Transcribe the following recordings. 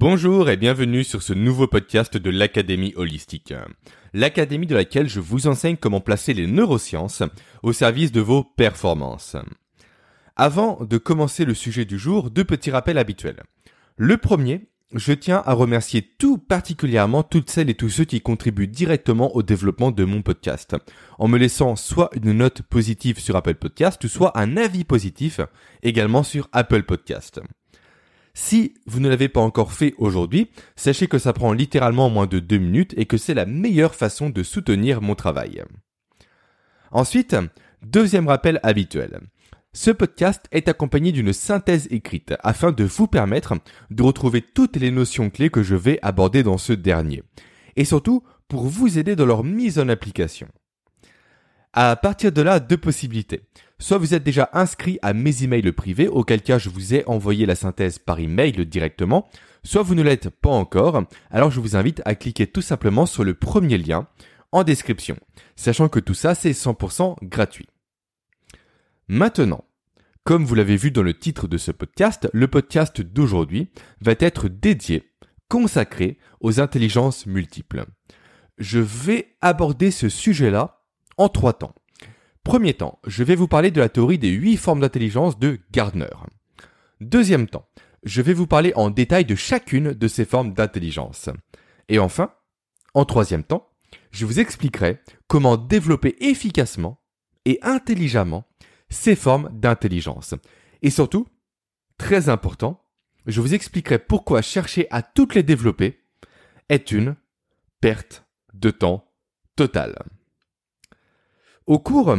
Bonjour et bienvenue sur ce nouveau podcast de l'Académie Holistique. L'académie de laquelle je vous enseigne comment placer les neurosciences au service de vos performances. Avant de commencer le sujet du jour, deux petits rappels habituels. Le premier, je tiens à remercier tout particulièrement toutes celles et tous ceux qui contribuent directement au développement de mon podcast, en me laissant soit une note positive sur Apple Podcast, soit un avis positif également sur Apple Podcast. Si vous ne l'avez pas encore fait aujourd'hui, sachez que ça prend littéralement moins de deux minutes et que c'est la meilleure façon de soutenir mon travail. Ensuite, deuxième rappel habituel. Ce podcast est accompagné d'une synthèse écrite afin de vous permettre de retrouver toutes les notions clés que je vais aborder dans ce dernier. Et surtout, pour vous aider dans leur mise en application. À partir de là, deux possibilités. Soit vous êtes déjà inscrit à mes emails privés, auquel cas je vous ai envoyé la synthèse par email directement, soit vous ne l'êtes pas encore, alors je vous invite à cliquer tout simplement sur le premier lien en description, sachant que tout ça c'est 100% gratuit. Maintenant, comme vous l'avez vu dans le titre de ce podcast, le podcast d'aujourd'hui va être dédié, consacré aux intelligences multiples. Je vais aborder ce sujet-là en trois temps. Premier temps, je vais vous parler de la théorie des huit formes d'intelligence de Gardner. Deuxième temps, je vais vous parler en détail de chacune de ces formes d'intelligence. Et enfin, en troisième temps, je vous expliquerai comment développer efficacement et intelligemment ces formes d'intelligence. Et surtout, très important, je vous expliquerai pourquoi chercher à toutes les développer est une perte de temps totale. Au cours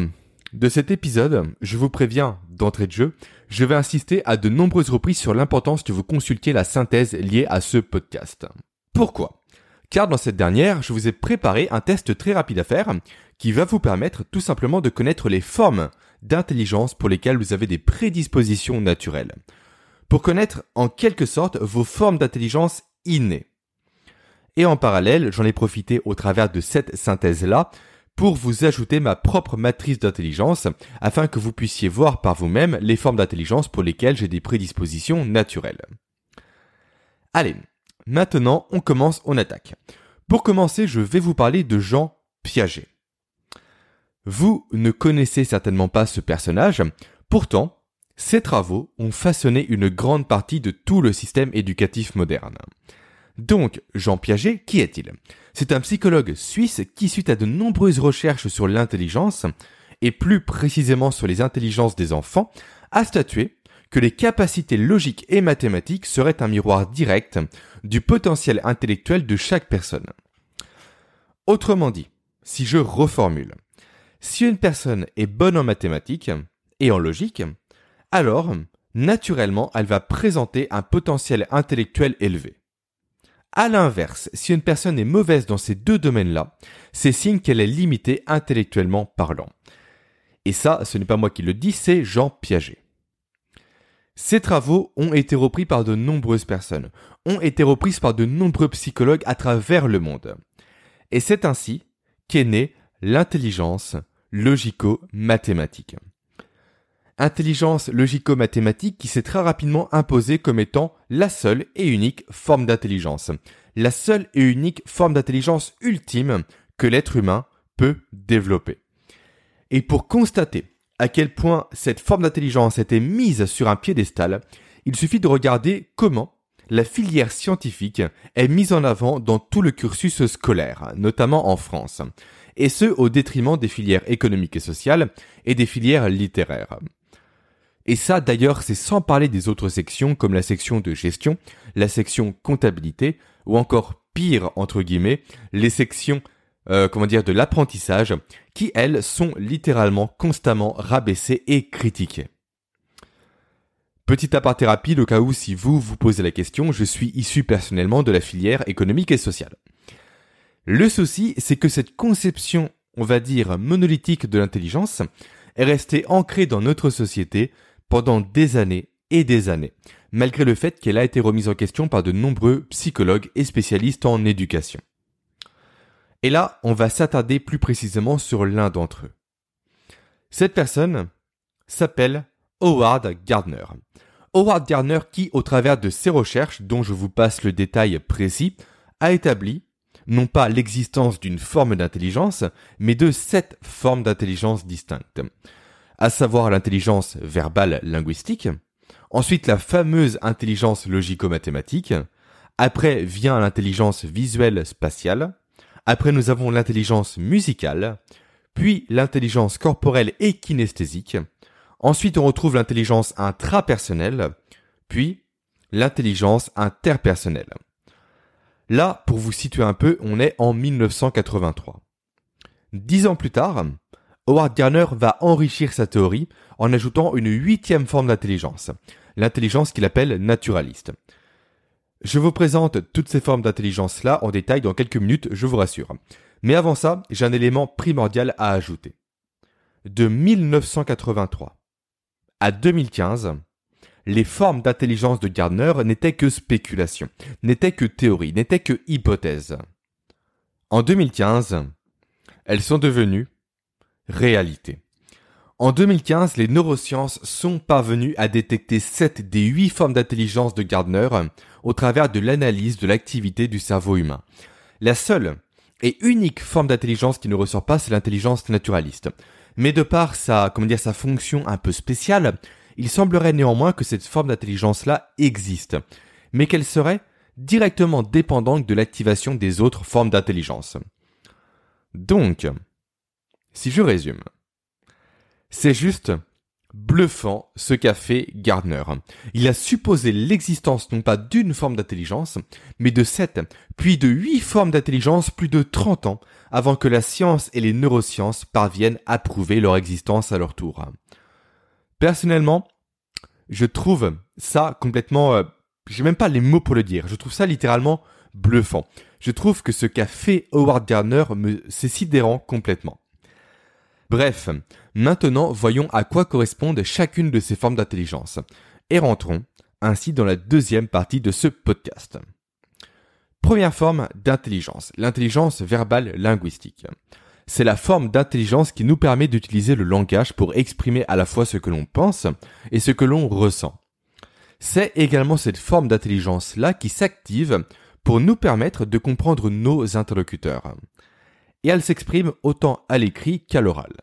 de cet épisode, je vous préviens d'entrée de jeu, je vais insister à de nombreuses reprises sur l'importance que vous consultiez la synthèse liée à ce podcast. Pourquoi? Car dans cette dernière, je vous ai préparé un test très rapide à faire qui va vous permettre tout simplement de connaître les formes d'intelligence pour lesquelles vous avez des prédispositions naturelles. Pour connaître en quelque sorte vos formes d'intelligence innées. Et en parallèle, j'en ai profité au travers de cette synthèse-là pour vous ajouter ma propre matrice d'intelligence afin que vous puissiez voir par vous-même les formes d'intelligence pour lesquelles j'ai des prédispositions naturelles. Allez, maintenant on commence, on attaque. Pour commencer, je vais vous parler de Jean Piaget. Vous ne connaissez certainement pas ce personnage, pourtant, ses travaux ont façonné une grande partie de tout le système éducatif moderne. Donc, Jean Piaget, qui est-il? C'est un psychologue suisse qui, suite à de nombreuses recherches sur l'intelligence, et plus précisément sur les intelligences des enfants, a statué que les capacités logiques et mathématiques seraient un miroir direct du potentiel intellectuel de chaque personne. Autrement dit, si je reformule, si une personne est bonne en mathématiques et en logique, alors, naturellement, elle va présenter un potentiel intellectuel élevé. À l'inverse, si une personne est mauvaise dans ces deux domaines-là, c'est signe qu'elle est limitée intellectuellement parlant. Et ça, ce n'est pas moi qui le dis, c'est Jean Piaget. Ces travaux ont été repris par de nombreuses personnes, ont été repris par de nombreux psychologues à travers le monde. Et c'est ainsi qu'est née l'intelligence logico-mathématique. Intelligence logico-mathématique qui s'est très rapidement imposée comme étant la seule et unique forme d'intelligence. La seule et unique forme d'intelligence ultime que l'être humain peut développer. Et pour constater à quel point cette forme d'intelligence était mise sur un piédestal, il suffit de regarder comment la filière scientifique est mise en avant dans tout le cursus scolaire, notamment en France et ce au détriment des filières économiques et sociales et des filières littéraires. Et ça d'ailleurs c'est sans parler des autres sections comme la section de gestion, la section comptabilité ou encore pire entre guillemets les sections euh, comment dire de l'apprentissage qui elles sont littéralement constamment rabaissées et critiquées. Petit aparté rapide au cas où si vous vous posez la question, je suis issu personnellement de la filière économique et sociale. Le souci, c'est que cette conception, on va dire, monolithique de l'intelligence est restée ancrée dans notre société pendant des années et des années, malgré le fait qu'elle a été remise en question par de nombreux psychologues et spécialistes en éducation. Et là, on va s'attarder plus précisément sur l'un d'entre eux. Cette personne s'appelle Howard Gardner. Howard Gardner qui, au travers de ses recherches, dont je vous passe le détail précis, a établi non pas l'existence d'une forme d'intelligence, mais de sept formes d'intelligence distinctes. À savoir l'intelligence verbale linguistique, ensuite la fameuse intelligence logico-mathématique, après vient l'intelligence visuelle spatiale, après nous avons l'intelligence musicale, puis l'intelligence corporelle et kinesthésique, ensuite on retrouve l'intelligence intrapersonnelle, puis l'intelligence interpersonnelle. Là, pour vous situer un peu, on est en 1983. Dix ans plus tard, Howard Gardner va enrichir sa théorie en ajoutant une huitième forme d'intelligence, l'intelligence qu'il appelle naturaliste. Je vous présente toutes ces formes d'intelligence-là en détail dans quelques minutes, je vous rassure. Mais avant ça, j'ai un élément primordial à ajouter. De 1983 à 2015, les formes d'intelligence de Gardner n'étaient que spéculation, n'étaient que théorie, n'étaient que hypothèses. En 2015, elles sont devenues réalité. En 2015, les neurosciences sont parvenues à détecter 7 des 8 formes d'intelligence de Gardner au travers de l'analyse de l'activité du cerveau humain. La seule et unique forme d'intelligence qui ne ressort pas, c'est l'intelligence naturaliste. Mais de par sa, comment dire, sa fonction un peu spéciale, il semblerait néanmoins que cette forme d'intelligence-là existe, mais qu'elle serait directement dépendante de l'activation des autres formes d'intelligence. Donc, si je résume, c'est juste bluffant ce qu'a fait Gardner. Il a supposé l'existence non pas d'une forme d'intelligence, mais de sept, puis de huit formes d'intelligence plus de 30 ans avant que la science et les neurosciences parviennent à prouver leur existence à leur tour. Personnellement, je trouve ça complètement, euh, j'ai même pas les mots pour le dire, je trouve ça littéralement bluffant. Je trouve que ce qu'a fait Howard Gardner me, c'est sidérant complètement. Bref, maintenant voyons à quoi correspondent chacune de ces formes d'intelligence. Et rentrons ainsi dans la deuxième partie de ce podcast. Première forme d'intelligence, l'intelligence verbale linguistique c'est la forme d'intelligence qui nous permet d'utiliser le langage pour exprimer à la fois ce que l'on pense et ce que l'on ressent. C'est également cette forme d'intelligence-là qui s'active pour nous permettre de comprendre nos interlocuteurs. Et elle s'exprime autant à l'écrit qu'à l'oral.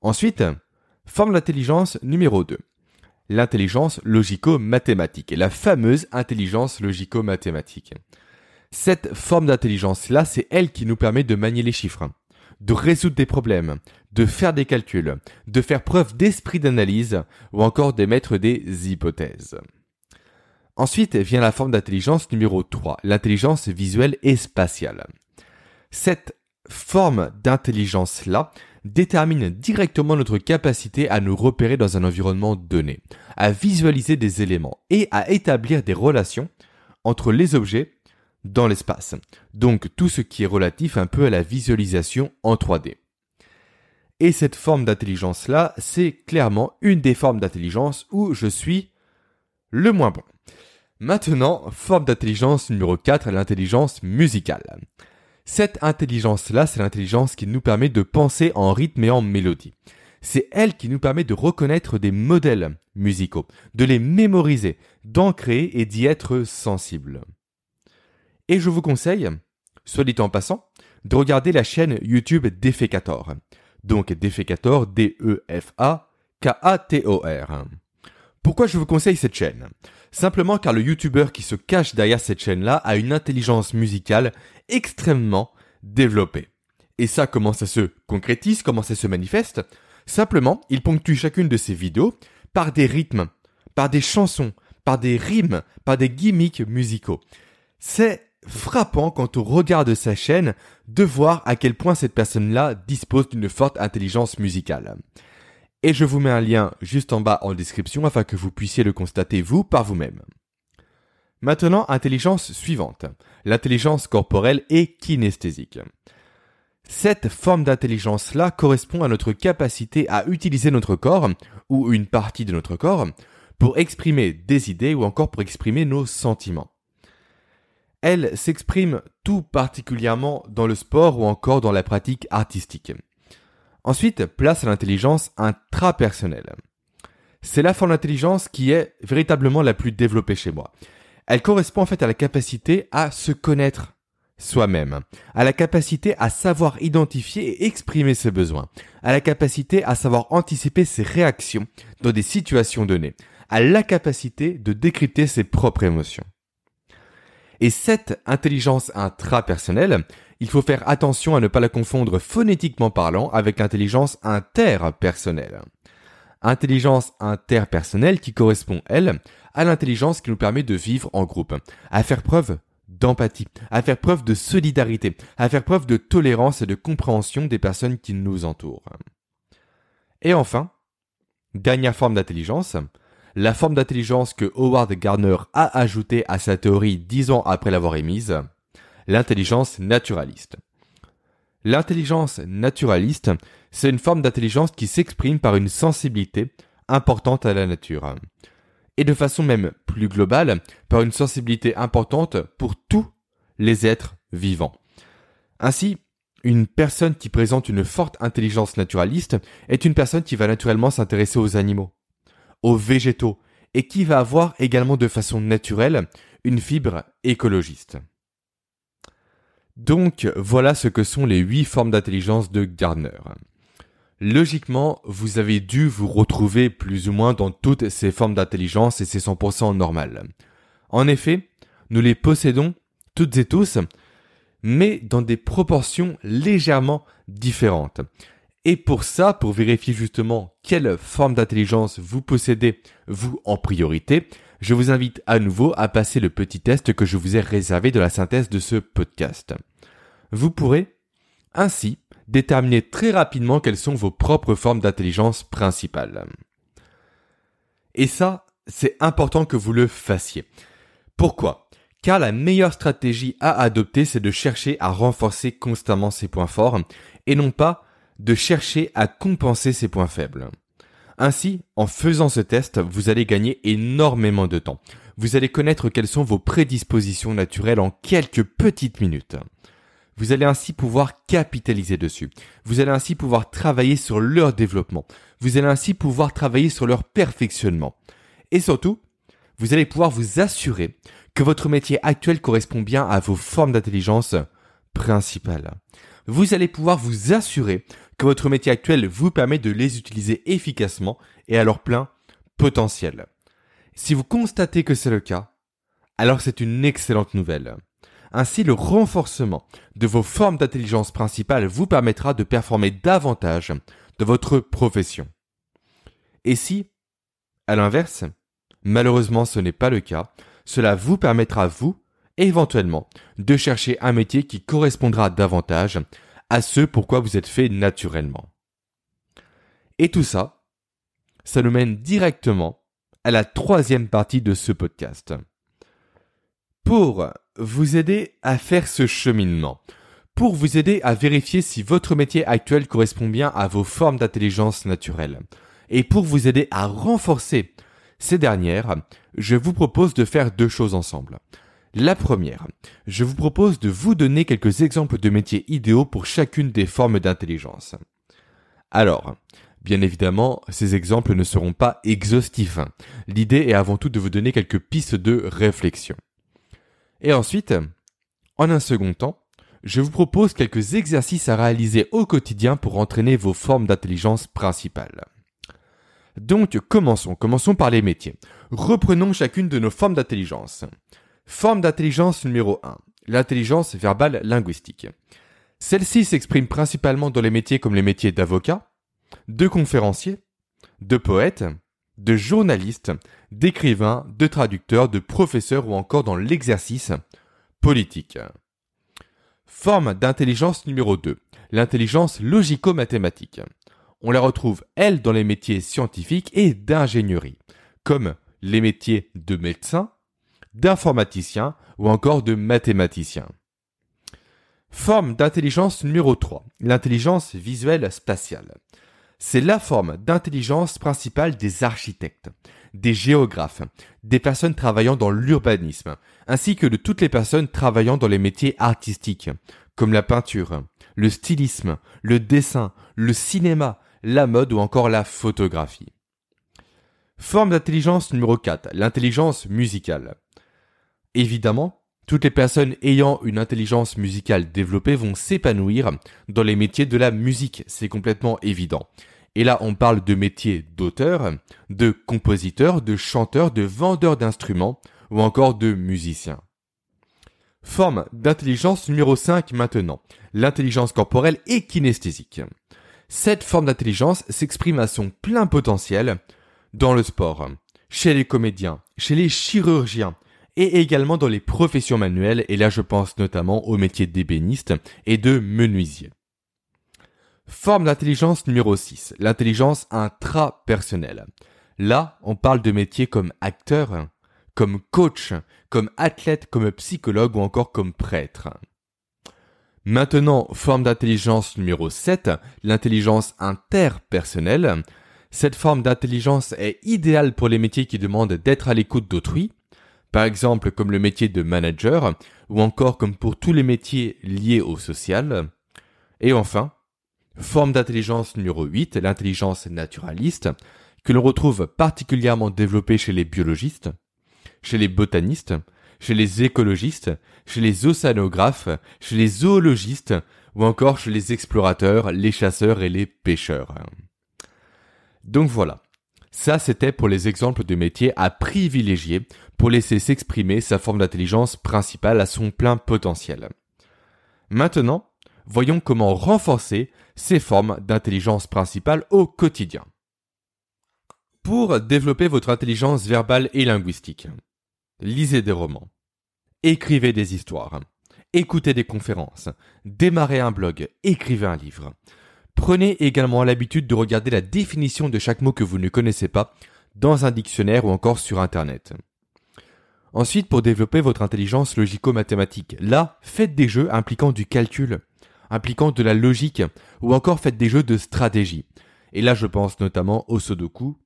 Ensuite, forme d'intelligence numéro 2. L'intelligence logico-mathématique, la fameuse intelligence logico-mathématique. Cette forme d'intelligence-là, c'est elle qui nous permet de manier les chiffres, de résoudre des problèmes, de faire des calculs, de faire preuve d'esprit d'analyse ou encore d'émettre des hypothèses. Ensuite vient la forme d'intelligence numéro 3, l'intelligence visuelle et spatiale. Cette forme d'intelligence-là détermine directement notre capacité à nous repérer dans un environnement donné, à visualiser des éléments et à établir des relations entre les objets dans l'espace. Donc tout ce qui est relatif un peu à la visualisation en 3D. Et cette forme d'intelligence-là, c'est clairement une des formes d'intelligence où je suis le moins bon. Maintenant, forme d'intelligence numéro 4, l'intelligence musicale. Cette intelligence-là, c'est l'intelligence qui nous permet de penser en rythme et en mélodie. C'est elle qui nous permet de reconnaître des modèles musicaux, de les mémoriser, d'en créer et d'y être sensible. Et je vous conseille, soit dit en passant, de regarder la chaîne YouTube Defecator. Donc Defecator, D-E-F-A-K-A-T-O-R. Pourquoi je vous conseille cette chaîne? Simplement car le YouTuber qui se cache derrière cette chaîne-là a une intelligence musicale extrêmement développée. Et ça, comment ça se concrétise, comment ça se manifeste? Simplement, il ponctue chacune de ses vidéos par des rythmes, par des chansons, par des rimes, par des gimmicks musicaux. C'est frappant quand on regarde sa chaîne de voir à quel point cette personne-là dispose d'une forte intelligence musicale. Et je vous mets un lien juste en bas en description afin que vous puissiez le constater vous par vous-même. Maintenant, intelligence suivante, l'intelligence corporelle et kinesthésique. Cette forme d'intelligence-là correspond à notre capacité à utiliser notre corps, ou une partie de notre corps, pour exprimer des idées ou encore pour exprimer nos sentiments elle s'exprime tout particulièrement dans le sport ou encore dans la pratique artistique. Ensuite, place à l'intelligence intrapersonnelle. c'est la forme d'intelligence qui est véritablement la plus développée chez moi. Elle correspond en fait à la capacité à se connaître soi-même, à la capacité à savoir identifier et exprimer ses besoins, à la capacité à savoir anticiper ses réactions dans des situations données, à la capacité de décrypter ses propres émotions. Et cette intelligence intrapersonnelle, il faut faire attention à ne pas la confondre phonétiquement parlant avec l'intelligence interpersonnelle. Intelligence interpersonnelle qui correspond, elle, à l'intelligence qui nous permet de vivre en groupe, à faire preuve d'empathie, à faire preuve de solidarité, à faire preuve de tolérance et de compréhension des personnes qui nous entourent. Et enfin, dernière forme d'intelligence, la forme d'intelligence que Howard Gardner a ajoutée à sa théorie dix ans après l'avoir émise, l'intelligence naturaliste. L'intelligence naturaliste, c'est une forme d'intelligence qui s'exprime par une sensibilité importante à la nature et de façon même plus globale par une sensibilité importante pour tous les êtres vivants. Ainsi, une personne qui présente une forte intelligence naturaliste est une personne qui va naturellement s'intéresser aux animaux, aux végétaux, et qui va avoir également de façon naturelle une fibre écologiste. Donc voilà ce que sont les huit formes d'intelligence de Gardner. Logiquement, vous avez dû vous retrouver plus ou moins dans toutes ces formes d'intelligence et c'est 100% normal. En effet, nous les possédons toutes et tous, mais dans des proportions légèrement différentes. Et pour ça, pour vérifier justement quelle forme d'intelligence vous possédez, vous en priorité, je vous invite à nouveau à passer le petit test que je vous ai réservé de la synthèse de ce podcast. Vous pourrez ainsi déterminer très rapidement quelles sont vos propres formes d'intelligence principales. Et ça, c'est important que vous le fassiez. Pourquoi? Car la meilleure stratégie à adopter, c'est de chercher à renforcer constamment ses points forts et non pas de chercher à compenser ses points faibles. Ainsi, en faisant ce test, vous allez gagner énormément de temps. Vous allez connaître quelles sont vos prédispositions naturelles en quelques petites minutes. Vous allez ainsi pouvoir capitaliser dessus. Vous allez ainsi pouvoir travailler sur leur développement. Vous allez ainsi pouvoir travailler sur leur perfectionnement. Et surtout, vous allez pouvoir vous assurer que votre métier actuel correspond bien à vos formes d'intelligence principales. Vous allez pouvoir vous assurer que votre métier actuel vous permet de les utiliser efficacement et à leur plein potentiel. Si vous constatez que c'est le cas, alors c'est une excellente nouvelle. Ainsi, le renforcement de vos formes d'intelligence principales vous permettra de performer davantage de votre profession. Et si, à l'inverse, malheureusement ce n'est pas le cas, cela vous permettra, vous, éventuellement, de chercher un métier qui correspondra davantage à ce pourquoi vous êtes fait naturellement. Et tout ça, ça nous mène directement à la troisième partie de ce podcast. Pour vous aider à faire ce cheminement, pour vous aider à vérifier si votre métier actuel correspond bien à vos formes d'intelligence naturelle, et pour vous aider à renforcer ces dernières, je vous propose de faire deux choses ensemble. La première, je vous propose de vous donner quelques exemples de métiers idéaux pour chacune des formes d'intelligence. Alors, bien évidemment, ces exemples ne seront pas exhaustifs. L'idée est avant tout de vous donner quelques pistes de réflexion. Et ensuite, en un second temps, je vous propose quelques exercices à réaliser au quotidien pour entraîner vos formes d'intelligence principales. Donc, commençons. Commençons par les métiers. Reprenons chacune de nos formes d'intelligence. Forme d'intelligence numéro 1. L'intelligence verbale linguistique. Celle-ci s'exprime principalement dans les métiers comme les métiers d'avocat, de conférencier, de poète, de journaliste, d'écrivain, de traducteur, de professeur ou encore dans l'exercice politique. Forme d'intelligence numéro 2. L'intelligence logico-mathématique. On la retrouve, elle, dans les métiers scientifiques et d'ingénierie, comme les métiers de médecin, d'informaticien ou encore de mathématicien. Forme d'intelligence numéro 3. L'intelligence visuelle spatiale. C'est la forme d'intelligence principale des architectes, des géographes, des personnes travaillant dans l'urbanisme, ainsi que de toutes les personnes travaillant dans les métiers artistiques, comme la peinture, le stylisme, le dessin, le cinéma, la mode ou encore la photographie. Forme d'intelligence numéro 4, l'intelligence musicale. Évidemment, toutes les personnes ayant une intelligence musicale développée vont s'épanouir dans les métiers de la musique, c'est complètement évident. Et là, on parle de métiers d'auteur, de compositeur, de chanteur, de vendeur d'instruments ou encore de musicien. Forme d'intelligence numéro 5 maintenant, l'intelligence corporelle et kinesthésique. Cette forme d'intelligence s'exprime à son plein potentiel dans le sport, chez les comédiens, chez les chirurgiens et également dans les professions manuelles et là je pense notamment au métier d'ébéniste et de menuisier. Forme d'intelligence numéro 6, l'intelligence intrapersonnelle. Là, on parle de métiers comme acteur, comme coach, comme athlète, comme psychologue ou encore comme prêtre. Maintenant, forme d'intelligence numéro 7, l'intelligence interpersonnelle. Cette forme d'intelligence est idéale pour les métiers qui demandent d'être à l'écoute d'autrui, par exemple comme le métier de manager, ou encore comme pour tous les métiers liés au social. Et enfin, forme d'intelligence numéro 8, l'intelligence naturaliste, que l'on retrouve particulièrement développée chez les biologistes, chez les botanistes, chez les écologistes, chez les océanographes, chez les zoologistes, ou encore chez les explorateurs, les chasseurs et les pêcheurs. Donc voilà. Ça, c'était pour les exemples de métiers à privilégier pour laisser s'exprimer sa forme d'intelligence principale à son plein potentiel. Maintenant, voyons comment renforcer ces formes d'intelligence principale au quotidien. Pour développer votre intelligence verbale et linguistique, lisez des romans, écrivez des histoires, écoutez des conférences, démarrez un blog, écrivez un livre. Prenez également l'habitude de regarder la définition de chaque mot que vous ne connaissez pas dans un dictionnaire ou encore sur Internet. Ensuite, pour développer votre intelligence logico-mathématique, là, faites des jeux impliquant du calcul, impliquant de la logique, ou encore faites des jeux de stratégie. Et là, je pense notamment au Sudoku,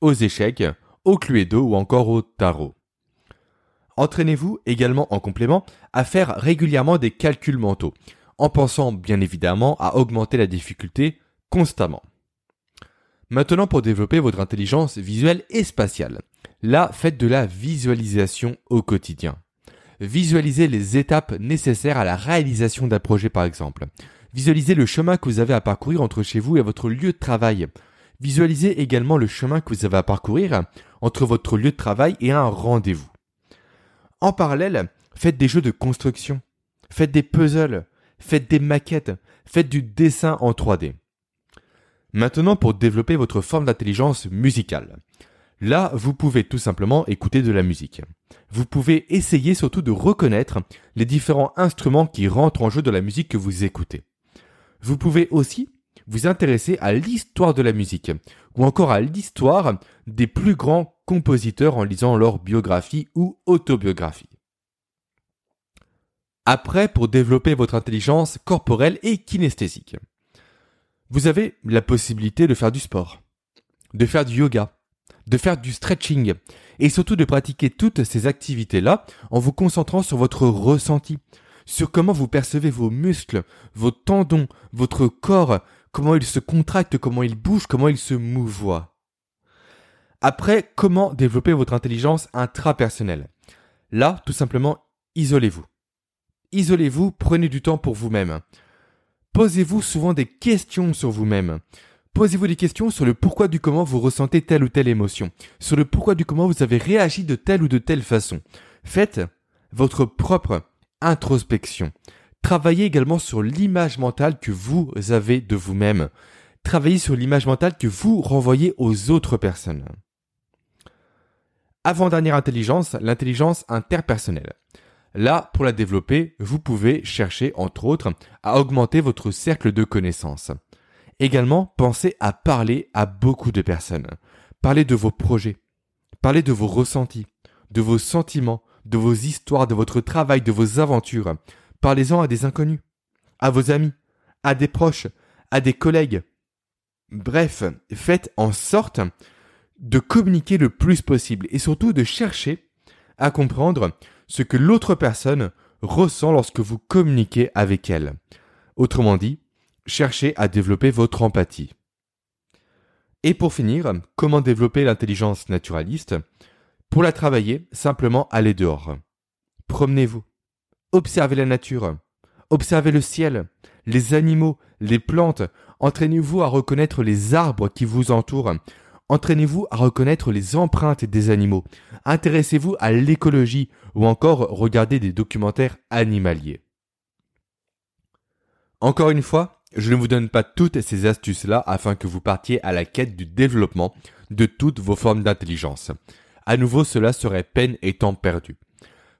aux échecs, au Cluedo ou encore au tarot. Entraînez-vous également en complément à faire régulièrement des calculs mentaux, en pensant bien évidemment à augmenter la difficulté constamment. Maintenant pour développer votre intelligence visuelle et spatiale. Là, faites de la visualisation au quotidien. Visualisez les étapes nécessaires à la réalisation d'un projet par exemple. Visualisez le chemin que vous avez à parcourir entre chez vous et votre lieu de travail. Visualisez également le chemin que vous avez à parcourir entre votre lieu de travail et un rendez-vous. En parallèle, faites des jeux de construction, faites des puzzles, faites des maquettes, faites du dessin en 3D. Maintenant, pour développer votre forme d'intelligence musicale. Là, vous pouvez tout simplement écouter de la musique. Vous pouvez essayer surtout de reconnaître les différents instruments qui rentrent en jeu de la musique que vous écoutez. Vous pouvez aussi vous intéresser à l'histoire de la musique, ou encore à l'histoire des plus grands compositeurs en lisant leur biographie ou autobiographie. Après, pour développer votre intelligence corporelle et kinesthésique. Vous avez la possibilité de faire du sport, de faire du yoga, de faire du stretching, et surtout de pratiquer toutes ces activités-là en vous concentrant sur votre ressenti, sur comment vous percevez vos muscles, vos tendons, votre corps, comment il se contracte, comment il bouge, comment il se mouvoie. Après, comment développer votre intelligence intrapersonnelle? Là, tout simplement, isolez-vous. Isolez-vous, prenez du temps pour vous-même. Posez-vous souvent des questions sur vous-même. Posez-vous des questions sur le pourquoi du comment vous ressentez telle ou telle émotion, sur le pourquoi du comment vous avez réagi de telle ou de telle façon. Faites votre propre introspection. Travaillez également sur l'image mentale que vous avez de vous-même. Travaillez sur l'image mentale que vous renvoyez aux autres personnes. Avant-dernière intelligence, l'intelligence interpersonnelle. Là, pour la développer, vous pouvez chercher, entre autres, à augmenter votre cercle de connaissances. Également, pensez à parler à beaucoup de personnes. Parlez de vos projets. Parlez de vos ressentis, de vos sentiments, de vos histoires, de votre travail, de vos aventures. Parlez-en à des inconnus, à vos amis, à des proches, à des collègues. Bref, faites en sorte de communiquer le plus possible et surtout de chercher à comprendre ce que l'autre personne ressent lorsque vous communiquez avec elle. Autrement dit, cherchez à développer votre empathie. Et pour finir, comment développer l'intelligence naturaliste? Pour la travailler, simplement allez dehors. Promenez-vous. Observez la nature. Observez le ciel, les animaux, les plantes. Entraînez-vous à reconnaître les arbres qui vous entourent. Entraînez-vous à reconnaître les empreintes des animaux. Intéressez-vous à l'écologie ou encore regardez des documentaires animaliers. Encore une fois, je ne vous donne pas toutes ces astuces-là afin que vous partiez à la quête du développement de toutes vos formes d'intelligence. À nouveau, cela serait peine et temps perdu.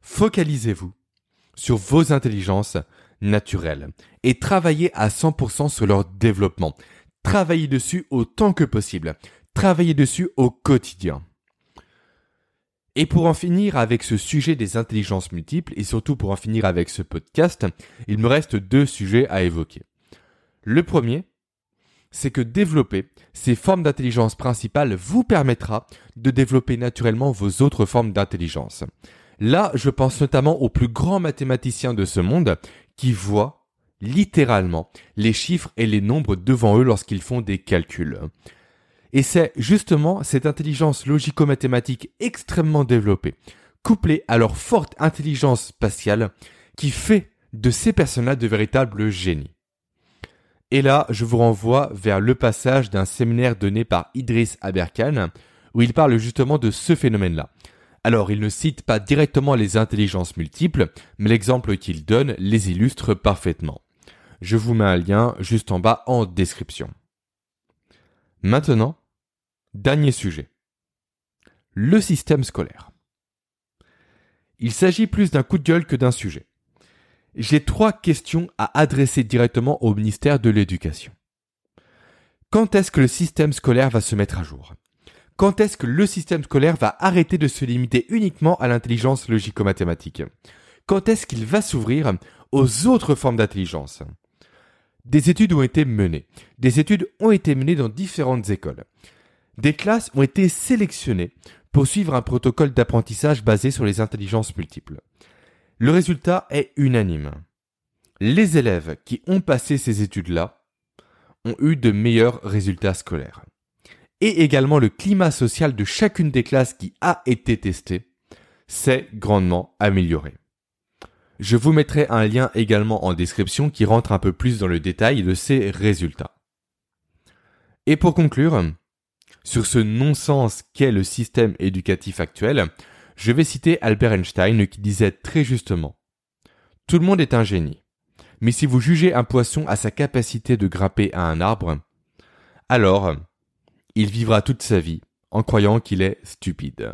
Focalisez-vous sur vos intelligences naturelles et travaillez à 100% sur leur développement. Travaillez dessus autant que possible. Travaillez dessus au quotidien. Et pour en finir avec ce sujet des intelligences multiples, et surtout pour en finir avec ce podcast, il me reste deux sujets à évoquer. Le premier, c'est que développer ces formes d'intelligence principales vous permettra de développer naturellement vos autres formes d'intelligence. Là, je pense notamment aux plus grands mathématiciens de ce monde qui voient littéralement les chiffres et les nombres devant eux lorsqu'ils font des calculs. Et c'est justement cette intelligence logico-mathématique extrêmement développée, couplée à leur forte intelligence spatiale, qui fait de ces personnes-là de véritables génies. Et là, je vous renvoie vers le passage d'un séminaire donné par Idriss Aberkan, où il parle justement de ce phénomène-là. Alors, il ne cite pas directement les intelligences multiples, mais l'exemple qu'il donne les illustre parfaitement. Je vous mets un lien juste en bas en description. Maintenant, dernier sujet. Le système scolaire. Il s'agit plus d'un coup de gueule que d'un sujet. J'ai trois questions à adresser directement au ministère de l'Éducation. Quand est-ce que le système scolaire va se mettre à jour? Quand est-ce que le système scolaire va arrêter de se limiter uniquement à l'intelligence logico-mathématique? Quand est-ce qu'il va s'ouvrir aux autres formes d'intelligence? Des études ont été menées. Des études ont été menées dans différentes écoles. Des classes ont été sélectionnées pour suivre un protocole d'apprentissage basé sur les intelligences multiples. Le résultat est unanime. Les élèves qui ont passé ces études-là ont eu de meilleurs résultats scolaires. Et également le climat social de chacune des classes qui a été testée s'est grandement amélioré. Je vous mettrai un lien également en description qui rentre un peu plus dans le détail de ces résultats. Et pour conclure, sur ce non-sens qu'est le système éducatif actuel, je vais citer Albert Einstein qui disait très justement Tout le monde est un génie. Mais si vous jugez un poisson à sa capacité de grimper à un arbre, alors il vivra toute sa vie en croyant qu'il est stupide.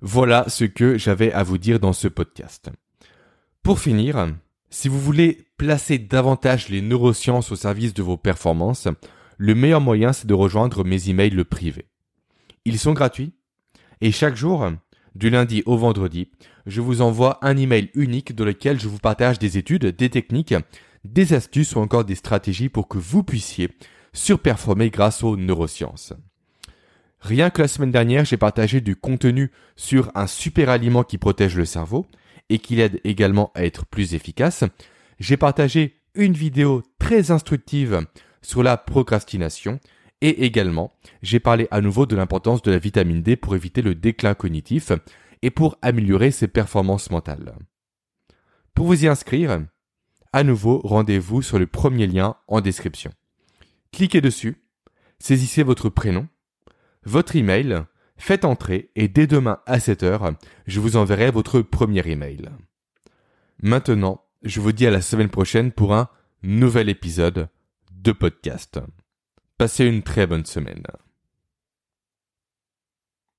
Voilà ce que j'avais à vous dire dans ce podcast. Pour finir, si vous voulez placer davantage les neurosciences au service de vos performances, le meilleur moyen c'est de rejoindre mes emails privés. Ils sont gratuits et chaque jour, du lundi au vendredi, je vous envoie un email unique dans lequel je vous partage des études, des techniques, des astuces ou encore des stratégies pour que vous puissiez surperformer grâce aux neurosciences. Rien que la semaine dernière, j'ai partagé du contenu sur un super aliment qui protège le cerveau et qui l'aide également à être plus efficace. J'ai partagé une vidéo très instructive sur la procrastination et également j'ai parlé à nouveau de l'importance de la vitamine D pour éviter le déclin cognitif et pour améliorer ses performances mentales. Pour vous y inscrire, à nouveau rendez-vous sur le premier lien en description. Cliquez dessus, saisissez votre prénom, votre email, faites entrer et dès demain à 7h, je vous enverrai votre premier email. Maintenant, je vous dis à la semaine prochaine pour un nouvel épisode de podcast. Passez une très bonne semaine.